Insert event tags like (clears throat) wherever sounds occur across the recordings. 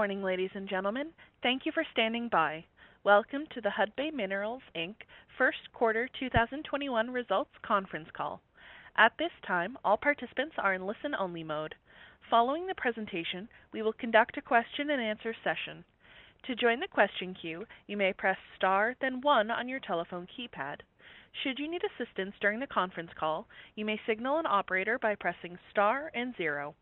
Morning, ladies and gentlemen. Thank you for standing by. Welcome to the Hudbay Minerals Inc. First Quarter 2021 Results Conference Call. At this time, all participants are in listen-only mode. Following the presentation, we will conduct a question and answer session. To join the question queue, you may press star then one on your telephone keypad. Should you need assistance during the conference call, you may signal an operator by pressing star and zero.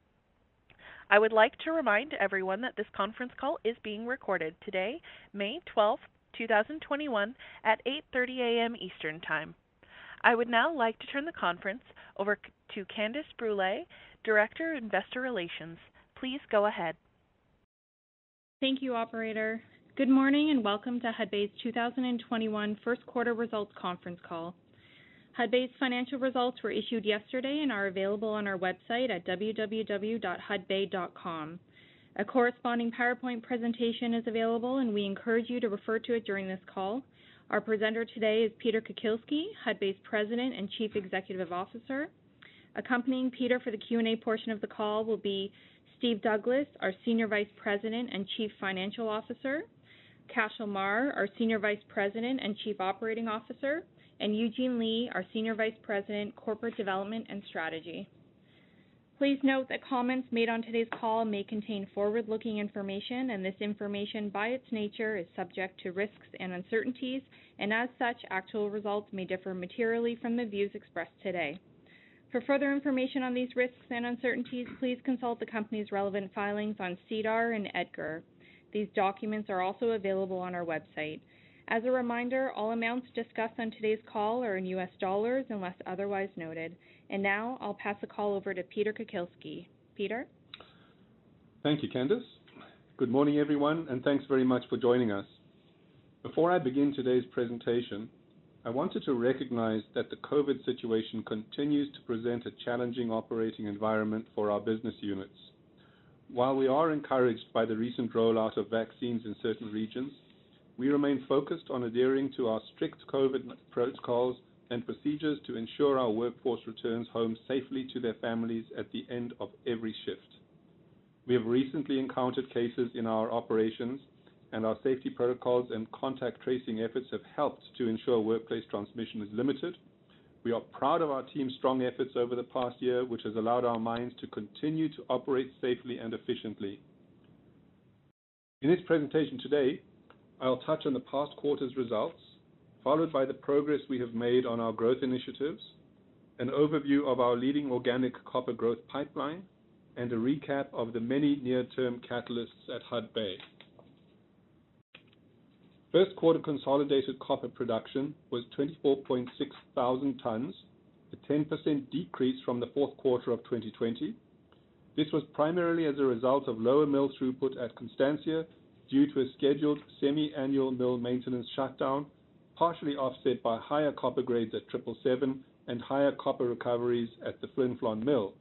I would like to remind everyone that this conference call is being recorded today, May 12th, 2021, at 8:30 A.M. Eastern Time. I would now like to turn the conference over to Candace Brule, Director of Investor Relations. Please go ahead. Thank you, operator. Good morning and welcome to Hudbay's 2021 first quarter results conference call. Hudbay's financial results were issued yesterday and are available on our website at www.hudbay.com. A corresponding PowerPoint presentation is available, and we encourage you to refer to it during this call. Our presenter today is Peter Kukielski, Hudbay's President and Chief Executive Officer. Accompanying Peter for the Q&A portion of the call will be Steve Douglas, our Senior Vice President and Chief Financial Officer, Cashel Meagher, our Senior Vice President and Chief Operating Officer, and Eugene Lee, our Senior Vice President, Corporate Development and Strategy. Please note that comments made on today's call may contain forward-looking information, and this information, by its nature, is subject to risks and uncertainties, and as such, actual results may differ materially from the views expressed today. For further information on these risks and uncertainties, please consult the company's relevant filings on SEDAR and EDGAR. These documents are also available on our website. As a reminder, all amounts discussed on today's call are in US dollars unless otherwise noted. And now I'll pass the call over to Peter Kukielski. Peter? Thank you, Candace. Good morning, everyone, and thanks very much for joining us. Before I begin today's presentation, I wanted to recognize that the COVID situation continues to present a challenging operating environment for our business units. While we are encouraged by the recent rollout of vaccines in certain regions, we remain focused on adhering to our strict COVID protocols and procedures to ensure our workforce returns home safely to their families at the end of every shift. We have recently encountered cases in our operations, and our safety protocols and contact tracing efforts have helped to ensure workplace transmission is limited. We are proud of our team's strong efforts over the past year, which has allowed our mines to continue to operate safely and efficiently. In this presentation today, I'll touch on the past quarter's results, followed by the progress we have made on our growth initiatives, an overview of our leading organic copper growth pipeline, and a recap of the many near-term catalysts at Hudbay. First quarter consolidated copper production was 24.6 thousand tons, a 10% decrease from the fourth quarter of 2020. This was primarily as a result of lower mill throughput at Constancia due to a scheduled semi-annual mill maintenance shutdown, partially offset by higher copper grades at 777 and higher copper recoveries at the Flin Flon mill.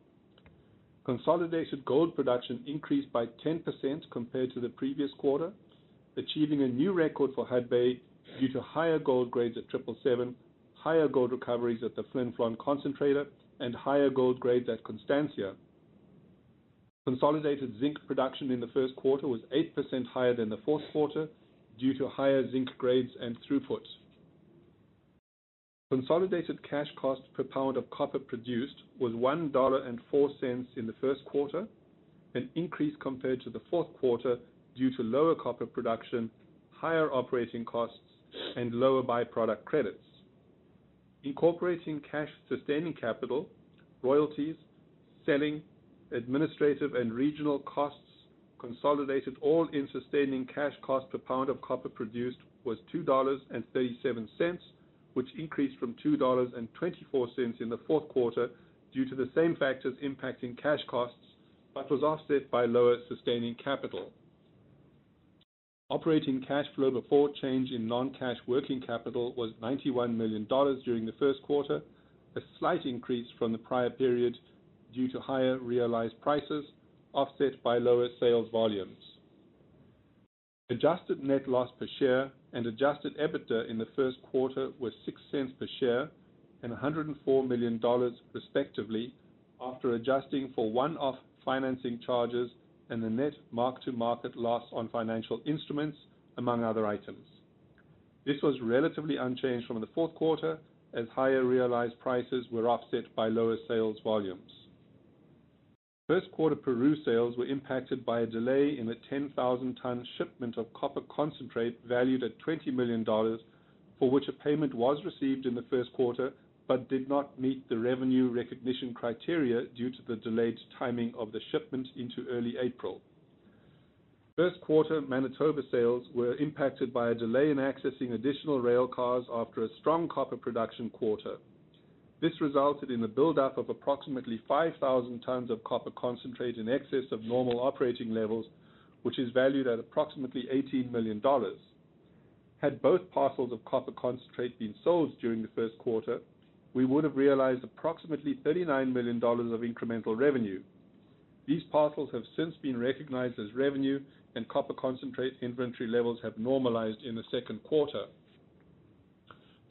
Consolidated gold production increased by 10% compared to the previous quarter, achieving a new record for Hudbay due to higher gold grades at 777, higher gold recoveries at the Flin Flon concentrator, and higher gold grades at Constancia. Consolidated zinc production in the first quarter was 8% higher than the fourth quarter due to higher zinc grades and throughput. Consolidated cash cost per pound of copper produced was $1.04 in the first quarter, an increase compared to the fourth quarter due to lower copper production, higher operating costs, and lower by-product credits. Incorporating cash sustaining capital, royalties, selling, administrative, and regional costs, consolidated all-in sustaining cash cost per pound of copper produced was $2.37, which increased from $2.24 in the fourth quarter due to the same factors impacting cash costs, but was offset by lower sustaining capital. Operating cash flow before change in non-cash working capital was $91 million during the first quarter, a slight increase from the prior period due to higher realized prices, offset by lower sales volumes. Adjusted net loss per share and adjusted EBITDA in the first quarter were $0.06 per share and $104 million, respectively, after adjusting for one-off financing charges and the net mark-to-market loss on financial instruments, among other items. This was relatively unchanged from the fourth quarter, as higher realized prices were offset by lower sales volumes. First quarter Peru sales were impacted by a delay in a 10,000-ton shipment of copper concentrate valued at $20 million, for which a payment was received in the first quarter but did not meet the revenue recognition criteria due to the delayed timing of the shipment into early April. First quarter Manitoba sales were impacted by a delay in accessing additional rail cars after a strong copper production quarter. This resulted in a buildup of approximately 5,000 tons of copper concentrate in excess of normal operating levels, which is valued at approximately $18 million. Had both parcels of copper concentrate been sold during the first quarter, we would have realized approximately $39 million of incremental revenue. These parcels have since been recognized as revenue, and copper concentrate inventory levels have normalized in the second quarter.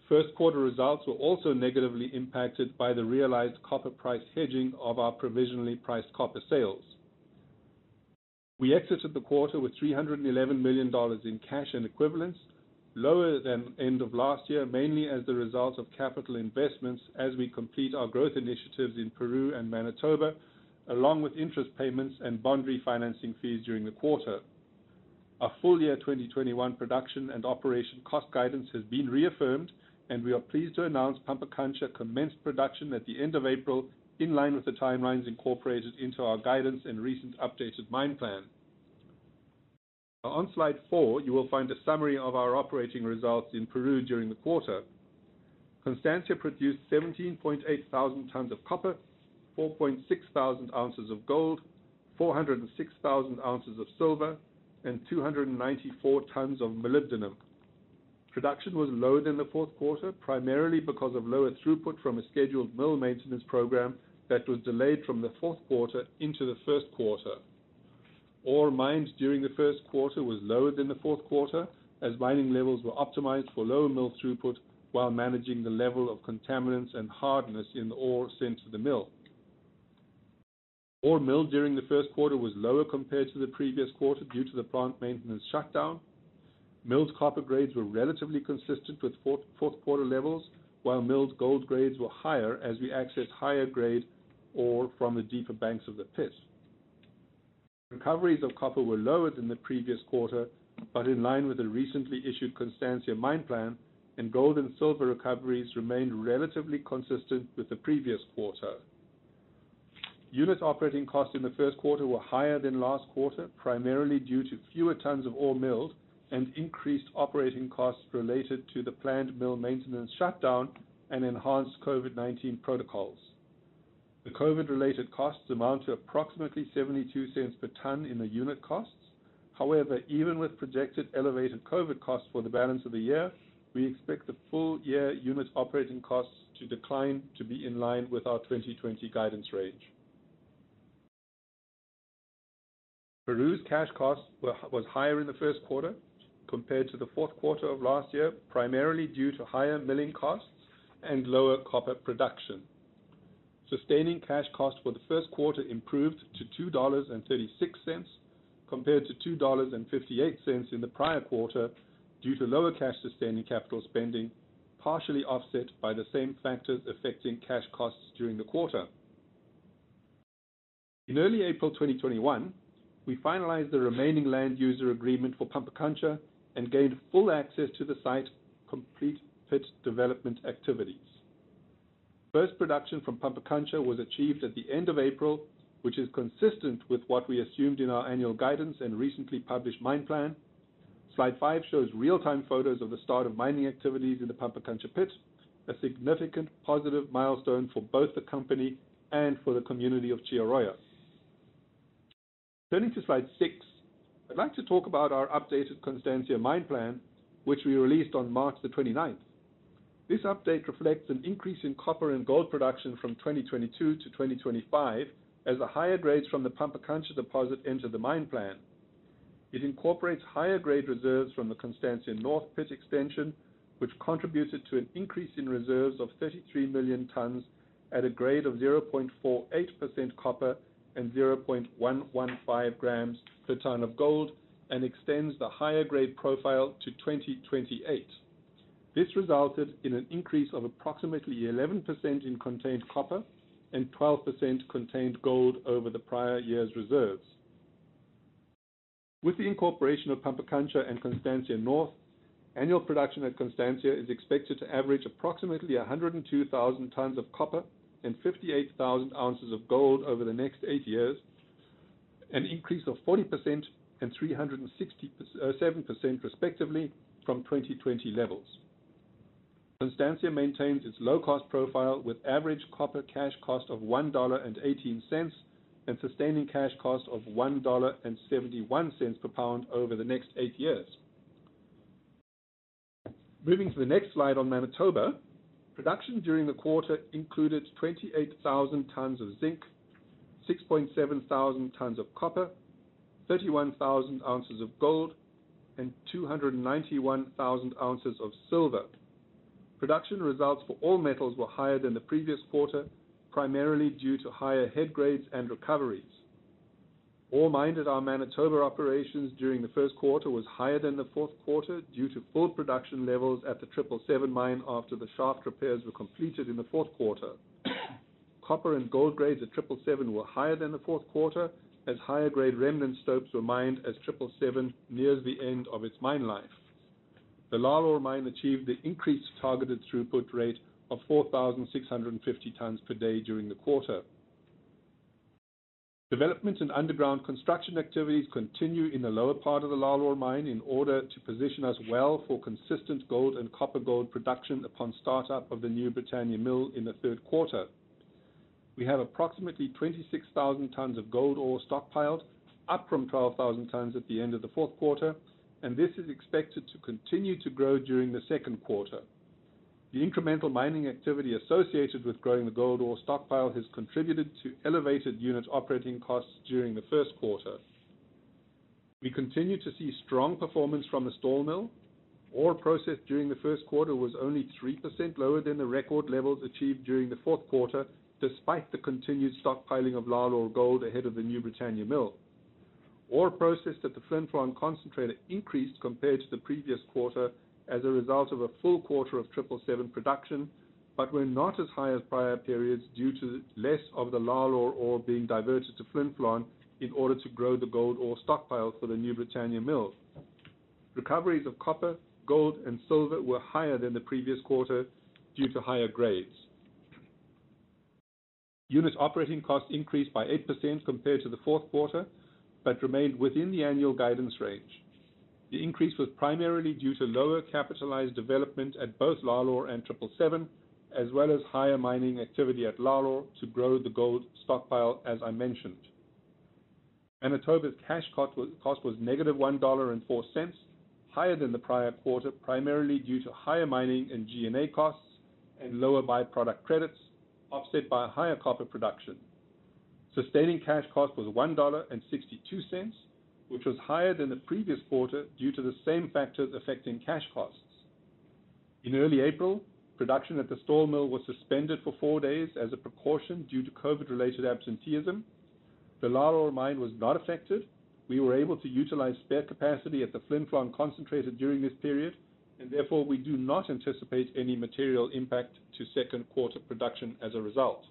First quarter results were also negatively impacted by the realized copper price hedging of our provisionally priced copper sales. We exited the quarter with $311 million in cash and equivalents, lower than end of last year, mainly as the result of capital investments as we complete our growth initiatives in Peru and Manitoba, along with interest payments and bond refinancing fees during the quarter. Our full year 2021 production and operation cost guidance has been reaffirmed, we are pleased to announce Pampacancha commenced production at the end of April, in line with the timelines incorporated into our guidance and recent updated mine plan. On slide four, you will find a summary of our operating results in Peru during the quarter. Constancia produced 17,800 tons of copper, 4,600 ounces of gold, 406,000 ounces of silver, and 294 tons of molybdenum. Production was lower than the fourth quarter, primarily because of lower throughput from a scheduled mill maintenance program that was delayed from the fourth quarter into the first quarter. Ore mined during the first quarter was lower than the fourth quarter, as mining levels were optimized for lower mill throughput while managing the level of contaminants and hardness in the ore sent to the mill. Ore milled during the first quarter was lower compared to the previous quarter due to the plant maintenance shutdown. Milled copper grades were relatively consistent with fourth quarter levels, while milled gold grades were higher as we accessed higher grade ore from the deeper banks of the pit. Recoveries of copper were lower than the previous quarter, but in line with the recently issued Constancia mine plan, and gold and silver recoveries remained relatively consistent with the previous quarter. Unit operating costs in the first quarter were higher than last quarter, primarily due to fewer tons of ore milled and increased operating costs related to the planned mill maintenance shutdown and enhanced COVID-19 protocols. The COVID-related costs amount to approximately $0.72 per ton in the unit costs. However, even with projected elevated COVID costs for the balance of the year, we expect the full year unit operating costs to decline to be in line with our 2020 guidance range. Peru's cash cost was higher in the first quarter compared to the fourth quarter of last year, primarily due to higher milling costs and lower copper production. Sustaining cash cost for the first quarter improved to $2.36 compared to $2.58 in the prior quarter due to lower cash sustaining capital spending, partially offset by the same factors affecting cash costs during the quarter. In early April 2021, we finalized the remaining land user agreement for Pampacancha and gained full access to the site complete pit development activities. First production from Pampacancha was achieved at the end of April, which is consistent with what we assumed in our annual guidance and recently published mine plan. Slide five shows real-time photos of the start of mining activities in the Pampacancha pit, a significant positive milestone for both the company and for the community of Chilloroya. Turning to slide six, I'd like to talk about our updated Constancia mine plan, which we released on March the 29th. This update reflects an increase in copper and gold production from 2022 to 2025 as the higher grades from the Pampacancha deposit enter the mine plan. It incorporates higher grade reserves from the Constancia North pit extension, which contributed to an increase in reserves of 33 million tons at a grade of 0.48% copper and 0.115 grams per ton of gold and extends the higher grade profile to 2028. This resulted in an increase of approximately 11% in contained copper and 12% contained gold over the prior year's reserves. With the incorporation of Pampacancha and Constancia North, annual production at Constancia is expected to average approximately 102,000 tons of copper and 58,000 ounces of gold over the next eight years, an increase of 40% and 367% respectively from 2020 levels. Constancia maintains its low-cost profile with average copper cash cost of $1.18 and sustaining cash cost of $1.71 per pound over the next eight years. Moving to the next slide on Manitoba, production during the quarter included 28,000 tons of zinc, 6.7 thousand tons of copper, 31,000 ounces of gold, and 291,000 ounces of silver. Production results for all metals were higher than the previous quarter, primarily due to higher head grades and recoveries. Ore mined at our Manitoba operations during the first quarter was higher than the fourth quarter due to full production levels at the 777 mine after the shaft repairs were completed in the fourth quarter. (coughs) Copper and gold grades at 777 were higher than the fourth quarter as higher grade remnant stopes were mined as 777 nears the end of its mine life. The Lalor mine achieved the increased targeted throughput rate of 4,650 tons per day during the quarter. Development and underground construction activities continue in the lower part of the Lalor mine in order to position us well for consistent gold and copper gold production upon startup of the New Britannia Mill in the third quarter. We have approximately 26,000 tons of gold ore stockpiled, up from 12,000 tons at the end of the fourth quarter, and this is expected to continue to grow during the second quarter. The incremental mining activity associated with growing the gold ore stockpile has contributed to elevated unit operating costs during the first quarter. We continue to see strong performance from the Stall mill. Ore processed during the first quarter was only 3% lower than the record levels achieved during the fourth quarter, despite the continued stockpiling of Lalor gold ahead of the New Britannia Mill. Ore processed at the Flin Flon concentrator increased compared to the previous quarter as a result of a full quarter of 777 production, but were not as high as prior periods due to less of the Lalor ore being diverted to Flin Flon in order to grow the gold ore stockpile for the New Britannia Mill. Recoveries of copper, gold, and silver were higher than the previous quarter due to higher grades. Unit operating costs increased by 8% compared to the fourth quarter, but remained within the annual guidance range. The increase was primarily due to lower capitalized development at both Lalor and 777, as well as higher mining activity at Lalor to grow the gold stockpile, as I mentioned. Manitoba's cash cost was negative $1.04, higher than the prior quarter, primarily due to higher mining and G&A costs and lower by-product credits, offset by higher copper production. Sustaining cash cost was $1.62, which was higher than the previous quarter due to the same factors affecting cash costs. In early April, production at the Stall mill was suspended for four days as a precaution due to COVID-related absenteeism. The Lalor mine was not affected. We were able to utilize spare capacity at the Flin Flon concentrator during this period, and therefore, we do not anticipate any material impact to second quarter production as a result.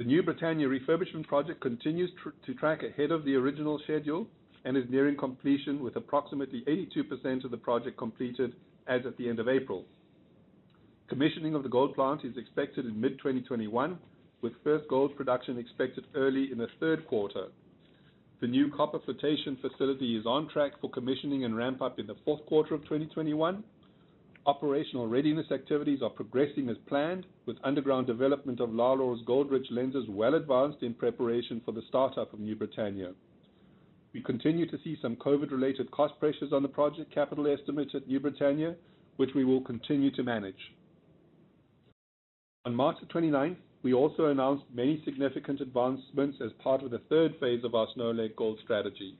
The New Britannia refurbishment project continues to track ahead of the original schedule and is nearing completion with approximately 82% of the project completed as at the end of April. Commissioning of the gold plant is expected in mid-2021, with first gold production expected early in the third quarter. The new copper flotation facility is on track for commissioning and ramp up in the fourth quarter of 2021. Operational readiness activities are progressing as planned, with underground development of Lalor's gold-rich lenses well advanced in preparation for the startup of New Britannia. We continue to see some COVID-related cost pressures on the project capital estimate at New Britannia, which we will continue to manage. On March 29th, we also announced many significant advancements as part of the third phase of our Snow Lake Gold strategy.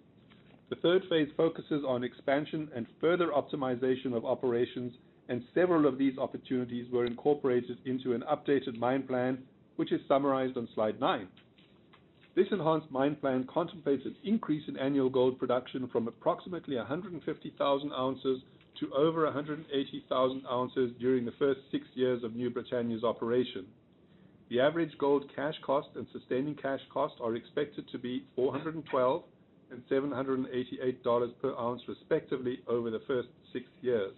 The third phase focuses on expansion and further optimization of operations, and several of these opportunities were incorporated into an updated mine plan, which is summarized on slide nine. This enhanced mine plan contemplates an increase in annual gold production from approximately 150,000 ounces to over 180,000 ounces during the first six years of New Britannia's operation. The average gold cash cost and sustaining cash cost are expected to be 412 and $788 per ounce, respectively, over the first six years.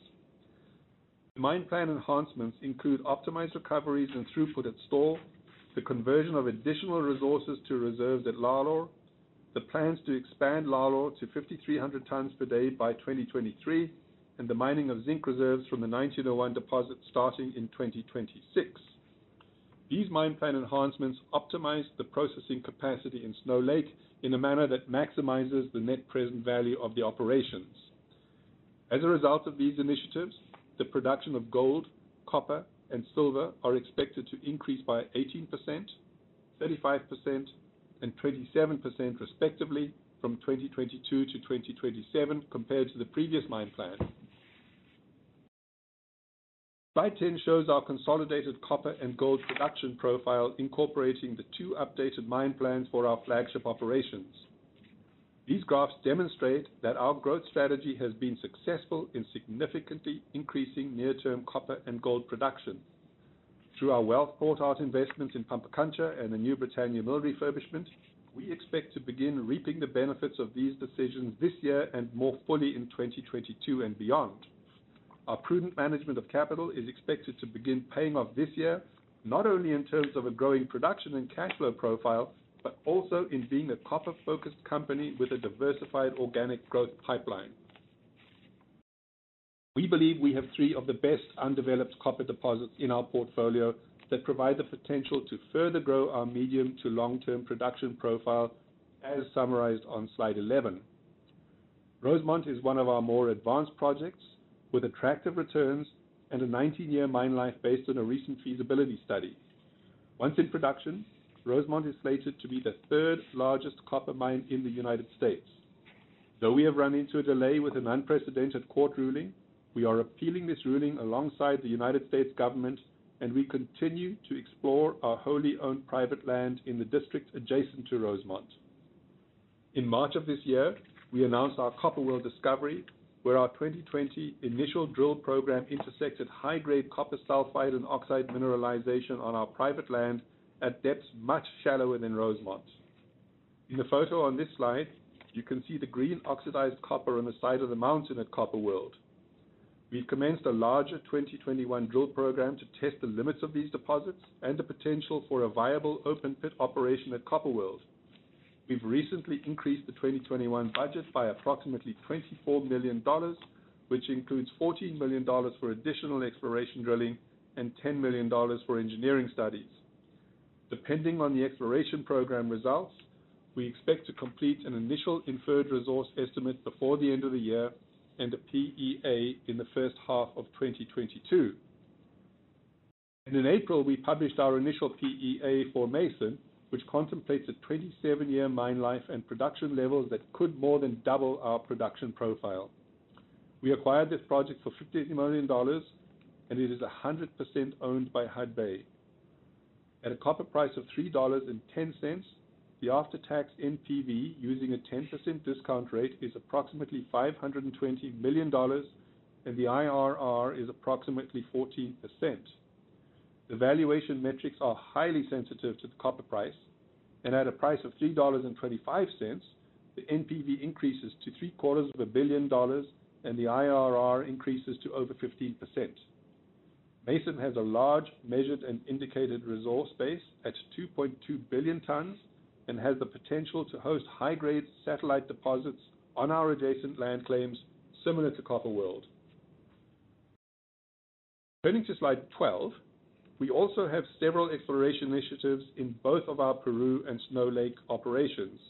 Mine plan enhancements include optimized recoveries and throughput at Stall, the conversion of additional resources to reserves at Lalor, the plans to expand Lalor to 5,300 tons per day by 2023, and the mining of zinc reserves from the 1901 deposit starting in 2026. These mine plan enhancements optimize the processing capacity in Snow Lake in a manner that maximizes the net present value of the operations. As a result of these initiatives, the production of gold, copper, and silver are expected to increase by 18%, 35%, and 27% respectively from 2022 to 2027 compared to the previous mine plan. Slide 10 shows our consolidated copper and gold production profile incorporating the two updated mine plans for our flagship operations. These graphs demonstrate that our growth strategy has been successful in significantly increasing near-term copper and gold production. Through our well-thought-out investments in Pampacancha and the New Britannia mill refurbishment, we expect to begin reaping the benefits of these decisions this year and more fully in 2022 and beyond. Our prudent management of capital is expected to begin paying off this year, not only in terms of a growing production and cash flow profile, but also in being a copper-focused company with a diversified organic growth pipeline. We believe we have three of the best undeveloped copper deposits in our portfolio that provide the potential to further grow our medium to long-term production profile, as summarized on slide 11. Rosemont is one of our more advanced projects with attractive returns and a 19-year mine life based on a recent feasibility study. Once in production, Rosemont is slated to be the third-largest copper mine in the United States. Though we have run into a delay with an unprecedented court ruling, we are appealing this ruling alongside the United States government, and we continue to explore our wholly owned private land in the district adjacent to Rosemont. In March of this year, we announced our Copper World discovery, where our 2020 initial drill program intersected high-grade copper sulfide and oxide mineralization on our private land at depths much shallower than Rosemont. In the photo on this slide, you can see the green oxidized copper on the side of the mountain at Copper World. We've commenced a larger 2021 drill program to test the limits of these deposits and the potential for a viable open pit operation at Copper World. We've recently increased the 2021 budget by approximately $24 million, which includes $14 million for additional exploration drilling and $10 million for engineering studies. Depending on the exploration program results, we expect to complete an initial inferred resource estimate before the end of the year and a PEA in the first half of 2022. In April, we published our initial PEA for Mason, which contemplates a 27-year mine life and production levels that could more than double our production profile. We acquired this project for $50 million, and it is 100% owned by Hudbay. At a copper price of $3.10, the after-tax NPV using a 10% discount rate is approximately $520 million, and the IRR is approximately 14%. The valuation metrics are highly sensitive to the copper price, and at a price of $3.25, the NPV increases to three-quarters of a billion dollars, and the IRR increases to over 15%. Mason has a large measured and indicated resource base at 2.2 billion tons and has the potential to host high-grade satellite deposits on our adjacent land claims similar to Copper World. Turning to slide 12, we also have several exploration initiatives in both of our Peru and Snow Lake operations.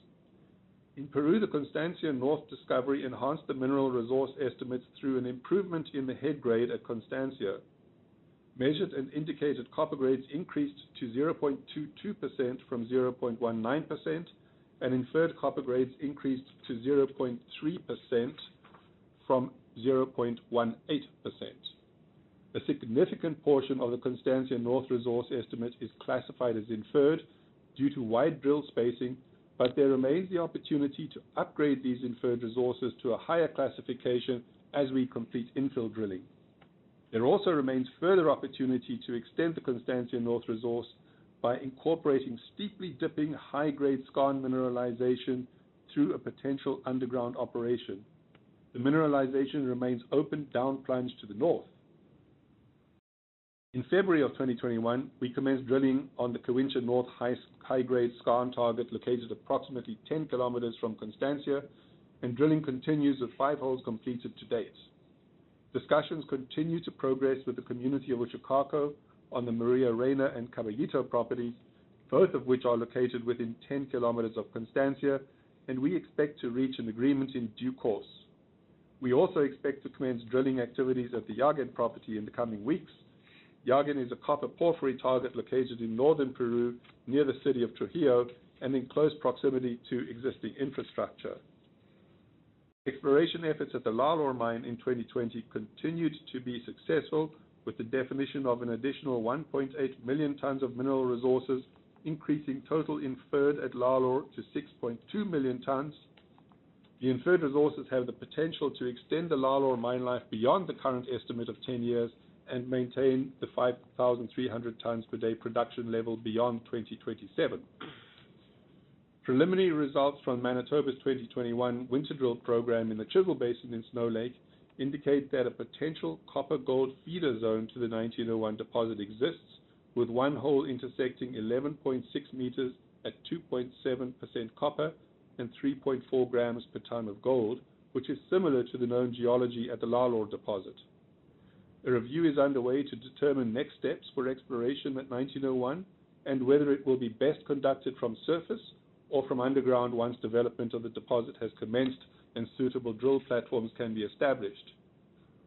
In Peru, the Constancia North discovery enhanced the mineral resource estimates through an improvement in the head grade at Constancia. Measured and indicated copper grades increased to 0.22% from 0.19%, and inferred copper grades increased to 0.3% from 0.18%. A significant portion of the Constancia North resource estimate is classified as inferred due to wide drill spacing, but there remains the opportunity to upgrade these inferred resources to a higher classification as we complete infill drilling. There also remains further opportunity to extend the Constancia North resource by incorporating steeply dipping high-grade skarn mineralization through a potential underground operation. The mineralization remains open down plunge to the north. In February of 2021, we commenced drilling on the Quehuincha North high-grade skarn target located approximately 10 kilometers from Constancia, and drilling continues with five holes completed to date. Discussions continue to progress with the community of Uchucarcco on the Maria Reina and Caballito properties, both of which are located within 10 kilometers of Constancia, and we expect to reach an agreement in due course. We also expect to commence drilling activities at the Llaguen property in the coming weeks. Llaguen is a copper porphyry target located in northern Peru, near the city of Trujillo, and in close proximity to existing infrastructure. Exploration efforts at the Lalor mine in 2020 continued to be successful, with the definition of an additional 1.8 million tons of mineral resources, increasing total inferred at Lalor to 6.2 million tons. The inferred resources have the potential to extend the Lalor mine life beyond the current estimate of 10 years and maintain the 5,300 tons per day production level beyond 2027. Preliminary results from Manitoba's 2021 winter drill program in the Chisel Basin in Snow Lake indicate that a potential copper-gold feeder zone to the 1901 deposit exists, with one hole intersecting 11.6 meters at 2.7% copper and 3.4 grams per ton of gold, which is similar to the known geology at the Lalor deposit. A review is underway to determine next steps for exploration at 1901 and whether it will be best conducted from surface or from underground once development of the deposit has commenced and suitable drill platforms can be established.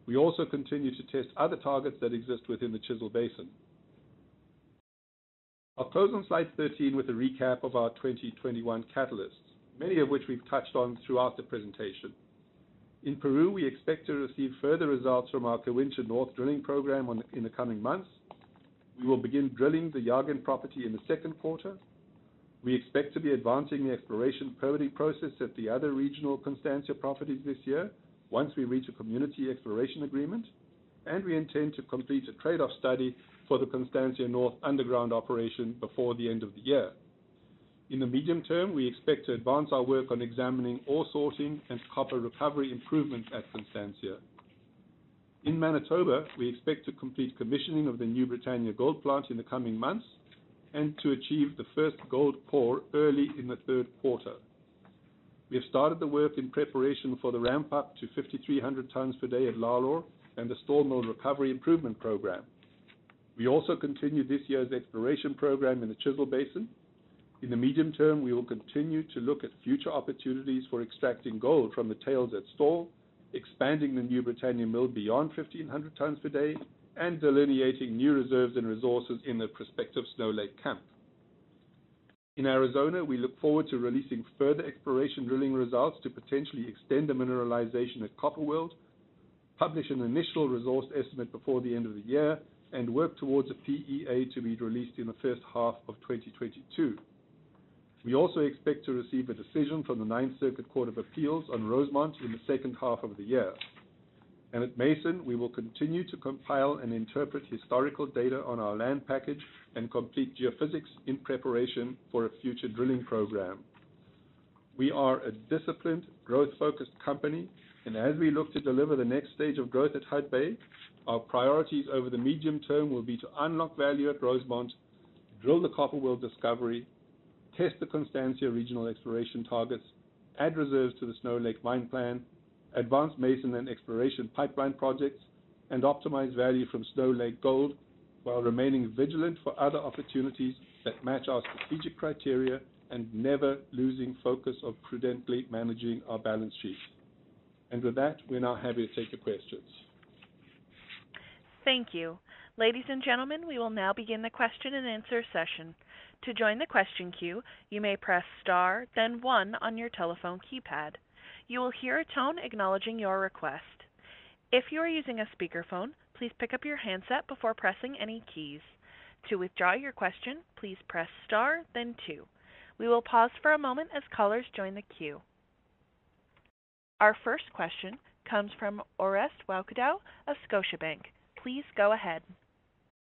We also continue to test other targets that exist within the Chisel Basin. I'll close on slide 13 with a recap of our 2021 catalysts, many of which we've touched on throughout the presentation. In Peru, we expect to receive further results from our Quehuincha North drilling program in the coming months. We will begin drilling the Llaguen property in the second quarter, we expect to be advancing the exploration permitting process at the other regional Constancia properties this year once we reach a community exploration agreement, and we intend to complete a trade-off study for the Constancia North underground operation before the end of the year. In the medium term, we expect to advance our work on examining ore sorting and copper recovery improvements at Constancia. In Manitoba, we expect to complete commissioning of the New Britannia gold plant in the coming months and to achieve the first gold pour early in the third quarter. We have started the work in preparation for the ramp-up to 5,300 tons per day at Lalor and the Stall Mill recovery improvement program. We also continue this year's exploration program in the Chisel Basin. In the medium term, we will continue to look at future opportunities for extracting gold from the tails at Stall, expanding the New Britannia mill beyond 1,500 tons per day, and delineating new reserves and resources in the prospective Snow Lake camp. In Arizona, we look forward to releasing further exploration drilling results to potentially extend the mineralization at Copper World, publish an initial resource estimate before the end of the year, and work towards a PEA to be released in the first half of 2022. We also expect to receive a decision from the Ninth Circuit Court of Appeals on Rosemont in the second half of the year and at Mason, we will continue to compile and interpret historical data on our land package and complete geophysics in preparation for a future drilling program. We are a disciplined, growth-focused company, and as we look to deliver the next stage of growth at Hudbay, our priorities over the medium term will be to unlock value at Rosemont, drill the Copper World discovery, test the Constancia regional exploration targets, add reserves to the Snow Lake mine plan, advance Mason and exploration pipeline projects, and optimize value from Snow Lake Gold while remaining vigilant for other opportunities that match our strategic criteria and never losing focus of prudently managing our balance sheet. And with that, we're now happy to take your questions. Thank you. Ladies and gentlemen, we will now begin the question-and-answer session. To join the question queue, you may press star, then one on your telephone keypad. You will hear a tone acknowledging your request. If you are using a speakerphone, please pick up your handset before pressing any keys. To withdraw your question, please press star then two. We will pause for a moment as callers join the queue. Our first question comes from Orest Wowkodaw of Scotiabank. Please go ahead.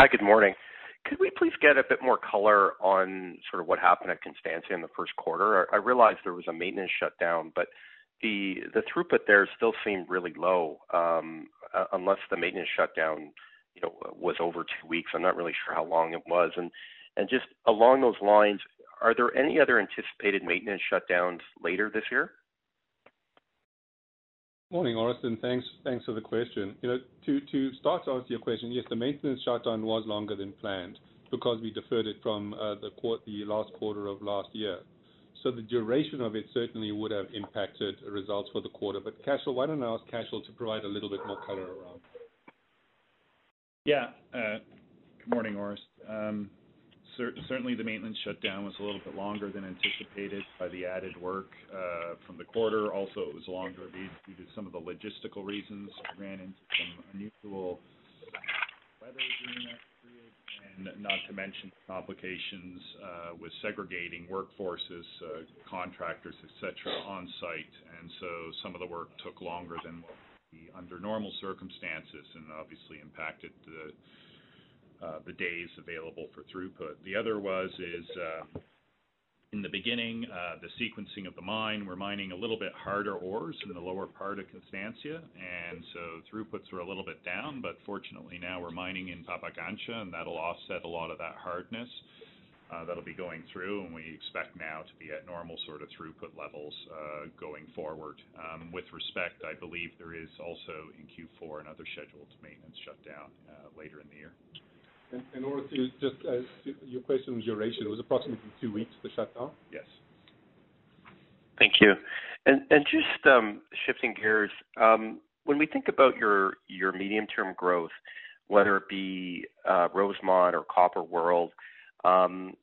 Hi, good morning. Could we please get a bit more color on sort of what happened at Constancia in the first quarter? I realize there was a maintenance shutdown, but the throughput there still seemed really low, um, unless the maintenance shutdown, you know, was over two weeks. I'm not really sure how long it was. Just along those lines, are there any other anticipated maintenance shutdowns later this year? Morning, Orest, and thanks for the question. You know, to start to answer your question, yes, the maintenance shutdown was longer than planned because we deferred it from uh, the the last quarter of last year. So the duration of it certainly would have impacted results for the quarter. Cashel, why don't I ask Cashel to provide a little bit more color around? Yeah. Uh, good morning, Orest. Um, Certainly the maintenance shutdown was a little bit longer than anticipated by the added work uh, from the quarter. Also, it was longer due to some of the logistical reasons. We ran into some unusual weather during that period, and not to mention complications uh, with segregating workforces, uh, contractors, et cetera, on site. And so some of the work took longer than what would be under normal circumstances and obviously impacted the days available for throughput. The other was is uh, in the beginning uh, the sequencing of the mine. We're mining a little bit harder ores in the lower part of Constancia, and so throughputs were a little bit down. But fortunately, now we're mining in Pampacancha, and that'll offset a lot of that hardness uh, that'll be going through, and we expect now to be at normal sort of throughput levels going forward. Um, with respect, I believe there is also in Q4 another scheduled maintenance shutdown later in the year. Orest, just as to your question on duration, it was approximately two weeks, the shutdown? Yes. Thank you. And, and just um, shifting gears, um, when we think about your your medium-term growth, whether it be uh, Rosemont or Copper World, um,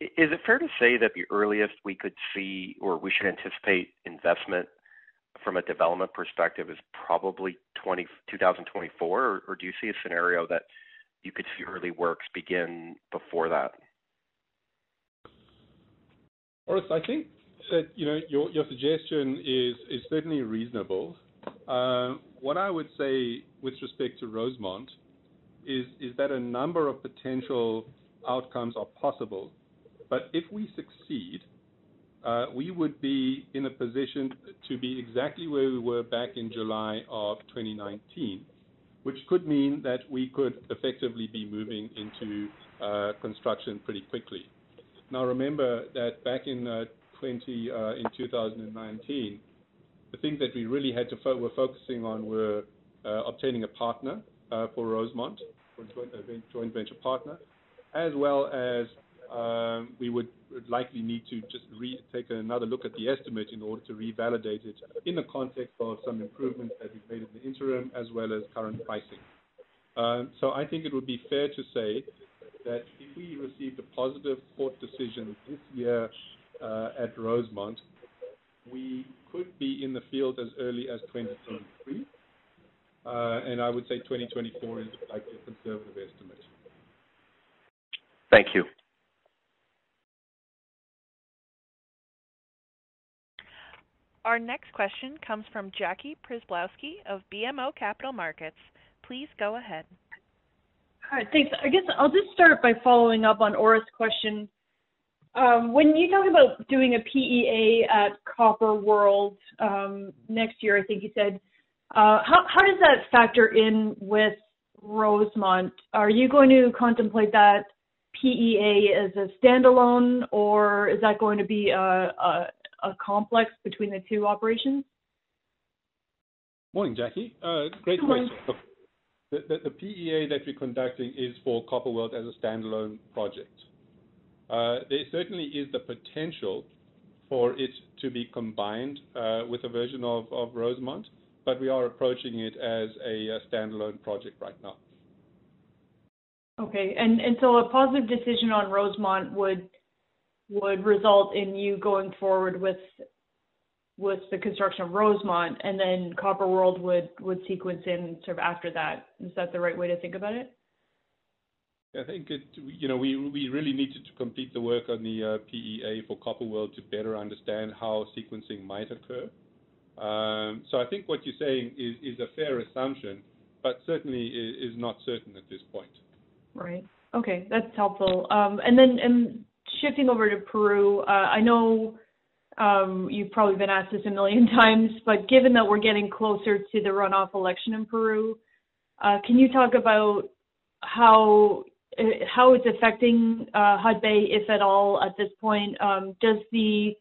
is it fair to say that the earliest we could see or we should anticipate investment from a development perspective is probably 2024? Or do you see a scenario that you could see early works begin before that? Orest, I think that, you know, your your suggestion is is certainly reasonable. Um, what I would say with respect to Rosemont is that a number of potential outcomes are possible. But if we succeed, uh, we would be in a position to be exactly where we were back in July of 2019, which could mean that we could effectively be moving into uh, construction pretty quickly. Now, remember that back in uh, 20 uh, in 2019, the things that we really had to fo- were focusing on were obtaining a partner for Rosemont, a joint venture partner, as well as Um, we would likely need to just take another look at the estimate in order to revalidate it in the context of some improvements that we've made in the interim, as well as current pricing. Um so I think it would be fair to say that if we received a positive court decision this year uh, at Rosemont, we could be in the field as early as 2023. Uh, and I would say 2024 is likely a conservative estimate. Thank you. Our next question comes from Jackie Przybylowski of BMO Capital Markets. Please go ahead. All right, thanks. I guess I'll just start by following up on Orest's question. Um, when you talk about doing a PEA at Copper World um, next year, I think you said, uh, how, how does that factor in with Rosemont? Are you going to contemplate that PEA as a standalone, or is that going to be a, a, complex between the two operations? Morning, Jackie. Uh, great question. The, the, the, PEA that we're conducting is for Copper World as a standalone project. Uh, there certainly is the potential for it to be combined uh, with a version of, of Rosemont, but we are approaching it as a, a standalone project right now. Okay. And and so a positive decision on Rosemont would would result in you going forward with with the construction of Rosemont, and then Copper World would would sequence in sort of after that. Is that the right way to think about it? I think it, you know, we we really needed to complete the work on the uh, PEA for Copper World to better understand how sequencing might occur. Um, so I think what you're saying is is a fair assumption, but certainly is, is not certain at this point. Right. Okay, that's helpful. Um, and then and shifting over to Peru, uh, I know um, you've probably been asked this a million (laughs) times, but given that we're getting closer to the runoff election in Peru, uh, can you talk about how uh, how it's affecting uh, Hudbay, if at all, at this point? Um, does the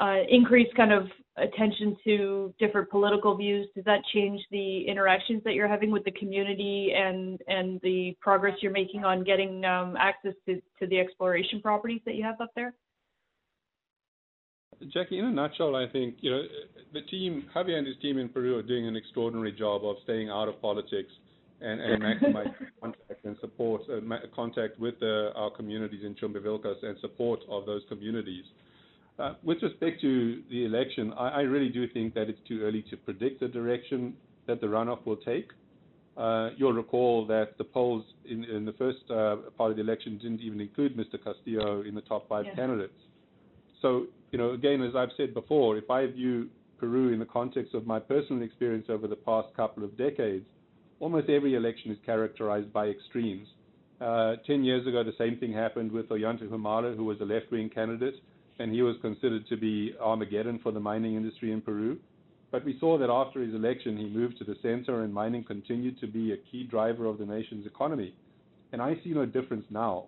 uh, increased kind of attention to different political views, does that change the interactions that you're having with the community and and the progress you're making on getting um, access to, to the exploration properties that you have up there? Jackie, in a nutshell, I think you know the team, Javier and his team in Peru are doing an extraordinary job of staying out of politics and, and maximizing (laughs) contact and support, uh, contact with the, our communities in Chumbivilcas and support of those communities. Uh, with respect to the election, I really do think that it's too early to predict the direction that the runoff will take. Uh, you'll recall that the polls in the first uh, part of the election didn't even include Mr. Castillo in the top five candidates. So, you know, again, as I've said before, if I view Peru in the context of my personal experience over the past couple of decades, almost every election is characterized by extremes. 10 years ago, the same thing happened with Ollanta Humala, who was a left-wing candidate and he was considered to be Armageddon for the mining industry in Peru. But we saw that after his election, he moved to the center, and mining continued to be a key driver of the nation's economy. And I see no difference now.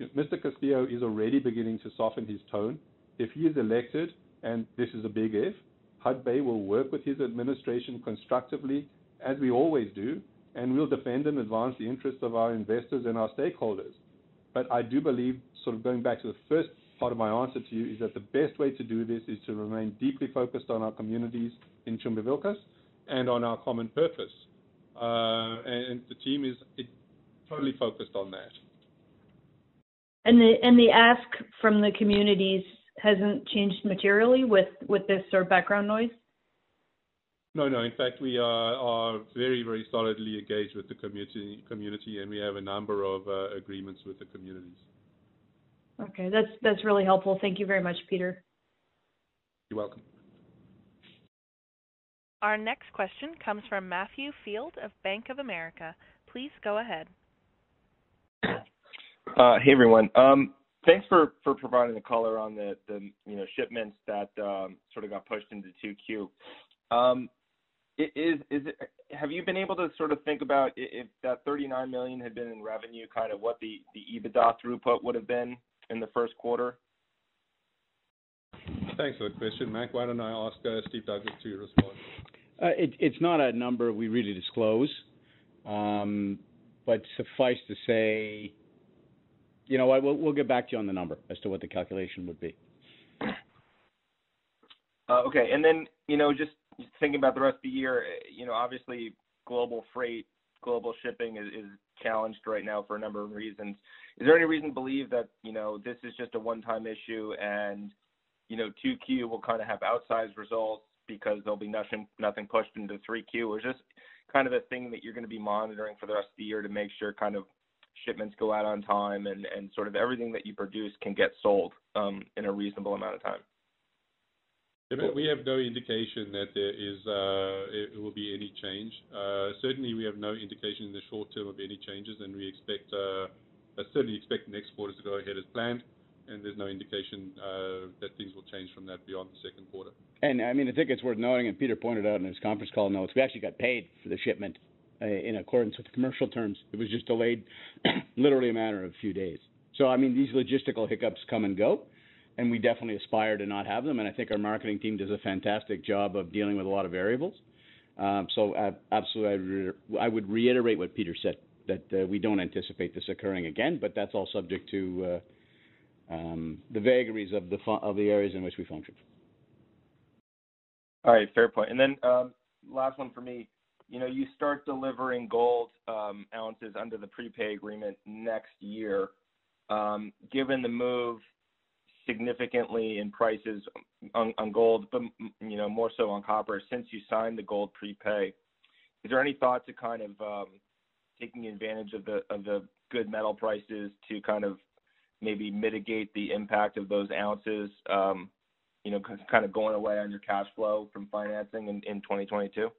Mr. Castillo is already beginning to soften his tone. If he is elected, and this is a big if, Hudbay will work with his administration constructively, as we always do, and we'll defend and advance the interests of our investors and our stakeholders. But I do believe, sort of going back to the first part of my answer to you is that the best way to do this is to remain deeply focused on our communities in Chumbivilcas and on our common purpose. Uh, and the team is totally focused on that. And the and the ask from the communities hasn't changed materially with with this sort of background noise. No, no. In fact, we are, are very, very solidly engaged with the community, community, and we have a number of uh, agreements with the communities. Okay, that's that's really helpful. Thank you very much, Peter. You're welcome. Our next question comes from Matthew Field of Bank of America. Please go ahead. Uh, hey everyone. Um, thanks for, for providing the color on the, the you know shipments that um, sort of got pushed into 2Q. Um, is is it, have you been able to sort of think about if that 39 million had been in revenue, kind of what the the EBITDA throughput would have been in the first quarter? Thanks for the question, Mac. Why don't I ask uh, Steve Douglas to respond? Uh, it's not a number we really disclose. Um, but suffice to say, you know what? We'll get back to you on the number as to what the calculation would be. Uh, okay. and then You know, just thinking about the rest of the year, you know, obviously global freight, global shipping is challenged right now for a number of reasons. Is there any reason to believe that, you know, this is just a one-time issue and, you know, 2Q will kind of have outsized results because there'll be nothing nothing pushed into 3Q? Or is this kind of a thing that you're gonna be monitoring for the rest of the year to make sure kind of shipments go out on time and and sort of everything that you produce can get sold um in a reasonable amount of time? We have no indication that there is, uh, it will be any change. Uh, certainly, we have no indication in the short term of any changes, and we expect, uh, certainly expect next quarter to go ahead as planned, and there's no indication that things will change from that beyond the second quarter. And I mean, I think it's worth noting, and Peter pointed out in his conference call notes, we actually got paid for the shipment in accordance with commercial terms. It was just delayed (clears throat) literally a matter of a few days. So I mean, these logistical hiccups come and go, and we definitely aspire to not have them, and I think our marketing team does a fantastic job of dealing with a lot of variables. Um, so, uh, absolutely, I would reiterate what Peter said, that uh, we don't anticipate this occurring again, but that's all subject to uh, um, the vagaries of the of the areas in which we function. All right. Fair point. And then um, last one for me. You know, you start delivering gold um, ounces under the prepay agreement next year. Given the move significantly in prices on gold, but you know, more so on copper since you signed the gold prepay, is there any thought to kind of um, taking advantage of the of the good metal prices to kind of maybe mitigate the impact of those ounces, um, you know, kind of going away on your cash flow from financing in 2022?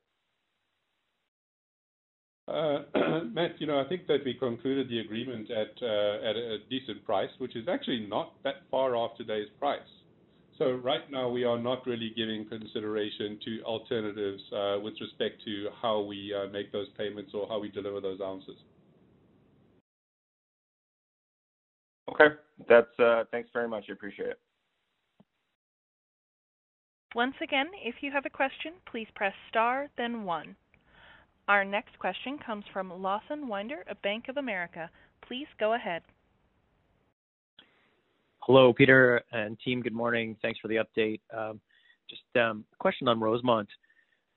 Uh, (clears throat) Matt, you know, I think that we concluded the agreement at uh, at a decent price, which is actually not that far off today's price. So right now, we are not really giving consideration to alternatives uh, with respect to how we make those payments or how we deliver those ounces. Okay. That's. Thanks very much. I appreciate it. Once again, if you have a question, please press star then one. Our next question comes from Lawson Winder of Bank of America. Please go ahead. Hello, Peter and team. Good morning. Thanks for the update. Um, just um, a question on Rosemont.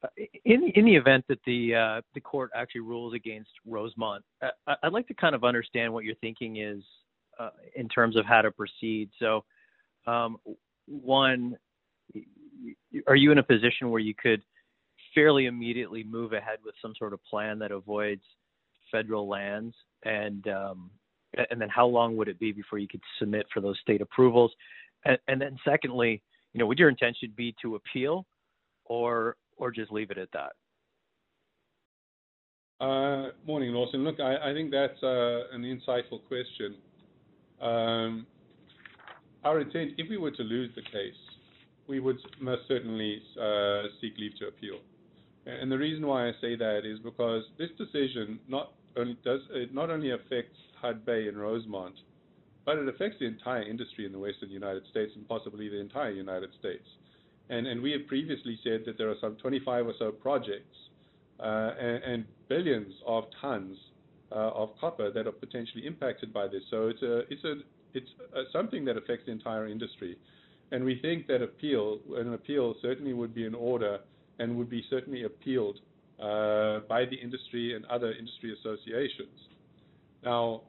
Uh, in the event that uh, the court actually rules against Rosemont, uh, I'd like to kind of understand what your thinking is in terms of how to proceed. So, um, one, are you in a position where you could fairly immediately move ahead with some sort of plan that avoids federal lands? And um, and then how long would it be before you could submit for those state approvals? And then secondly, you know, would your intention be to appeal or or just leave it at that? Uh, morning, Lawson. Look, I think that's uh, an insightful question. Um, our intent, if we were to lose the case, we would most certainly uh, seek leave to appeal. And the reason why I say that is because this decision not only does it not only affects Hud Bay and Rosemont, but it affects the entire industry in the Western United States and possibly the entire United States. And, and we have previously said that there are some 25 or so projects uh, and billions of tons uh, of copper that are potentially impacted by this. So it's a it's a it's something that affects the entire industry. And we think that appeal, an appeal certainly would be in order and would be certainly appealed uh, by the industry and other industry associations. Now,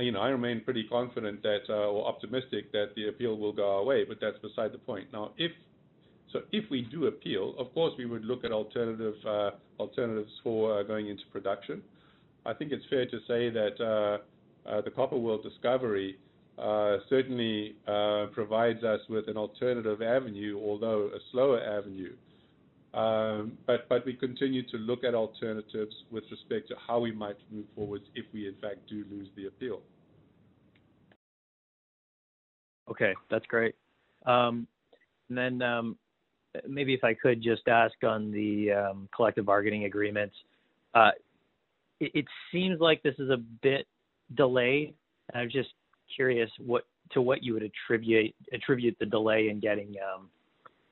you know, I remain pretty confident that uh, or optimistic that the appeal will go away, but that's beside the point. Now, if so, if we do appeal, of course, we would look at alternative uh, alternatives for going into production. I think it's fair to say that the Copper World discovery certainly provides us with an alternative avenue, although a slower avenue. Um, but we continue to look at alternatives with respect to how we might move forward if we in fact do lose the appeal. Okay, that's great. Um, and then um, maybe if I could just ask on the collective bargaining agreements. Uh, it seems like this is a bit delayed. And I'm just curious to what you would attribute the delay in getting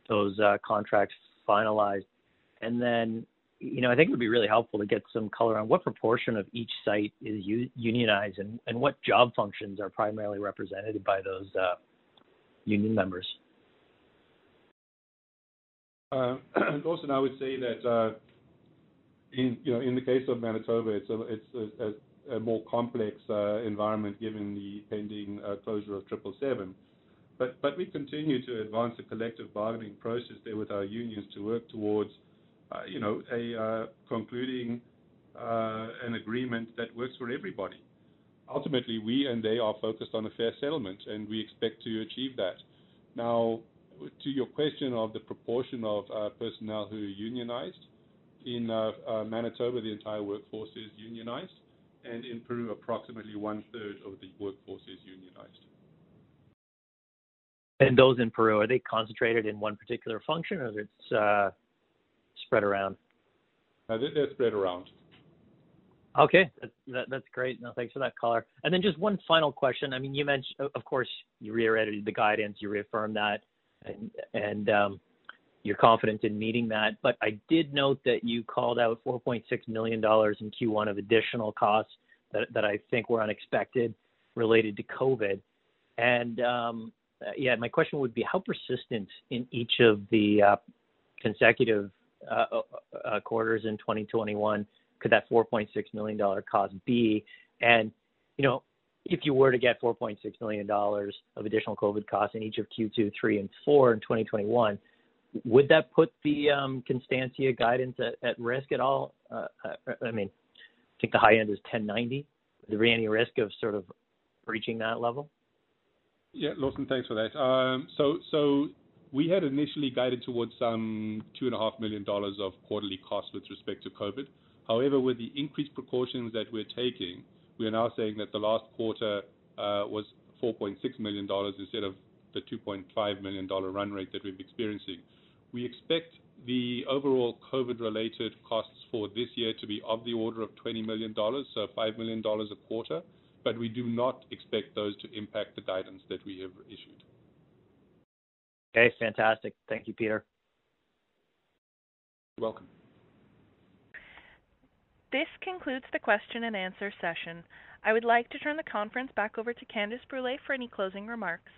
those uh, contracts finalized. And then, you know, I think it would be really helpful to get some color on what proportion of each site is unionized and and what job functions are primarily represented by those uh, union members. Uh, (clears throat) Lawson, I would say that, uh, in you know, in the case of Manitoba, it's a it's a more complex environment given the pending closure of 777. We continue to advance the collective bargaining process there with our unions to work towards, you know, concluding an agreement that works for everybody. Ultimately, we and they are focused on a fair settlement, and we expect to achieve that. Now, to your question of the proportion of uh, personnel who are unionized, in uh, uh, Manitoba, the entire workforce is unionized, and in Peru, approximately one-third of the workforce is unionized. And those in Peru, are they concentrated in one particular function, or it's uh, spread around? Uh, they're spread around. Okay, that, that, that's great. No, thanks for that color. And then just one final question. I mean, you mentioned, of course, you reiterated the guidance, you reaffirmed that, and, and um, you're confident in meeting that. But I did note that you called out $4.6 million in Q1 of additional costs that, that I think were unexpected related to COVID. And um, yeah, my question would be how persistent in each of the uh, consecutive uh, uh, uh quarters in 2021 could that $4.6 million cost be? And, you know, if you were to get $4.6 million of additional COVID costs in each of Q2, 3, and 4 in 2021, would that put the um, Constancia guidance at, at risk at all? Uh, uh I mean, I think the high end is 1090. Is there any risk of sort of reaching that level? Yeah, Lawson, thanks for that. Um, so, so we had initially guided towards some $2.5 million of quarterly costs with respect to COVID. However, with the increased precautions that we're taking, we are now saying that the last quarter uh, was $4.6 million instead of the $2.5 million run rate that we're experiencing. We expect the overall COVID-related costs for this year to be of the order of $20 million, so $5 million a quarter, but we do not expect those to impact the guidance that we have issued. Okay, fantastic. Thank you, Peter. You're welcome. This concludes the question and answer session. I would like to turn the conference back over to Candace Brule for any closing remarks.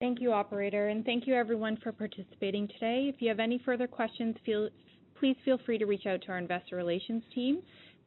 Thank you, operator, and thank you everyone for participating today. If you have any further questions, feel, please feel free to reach out to our investor relations team.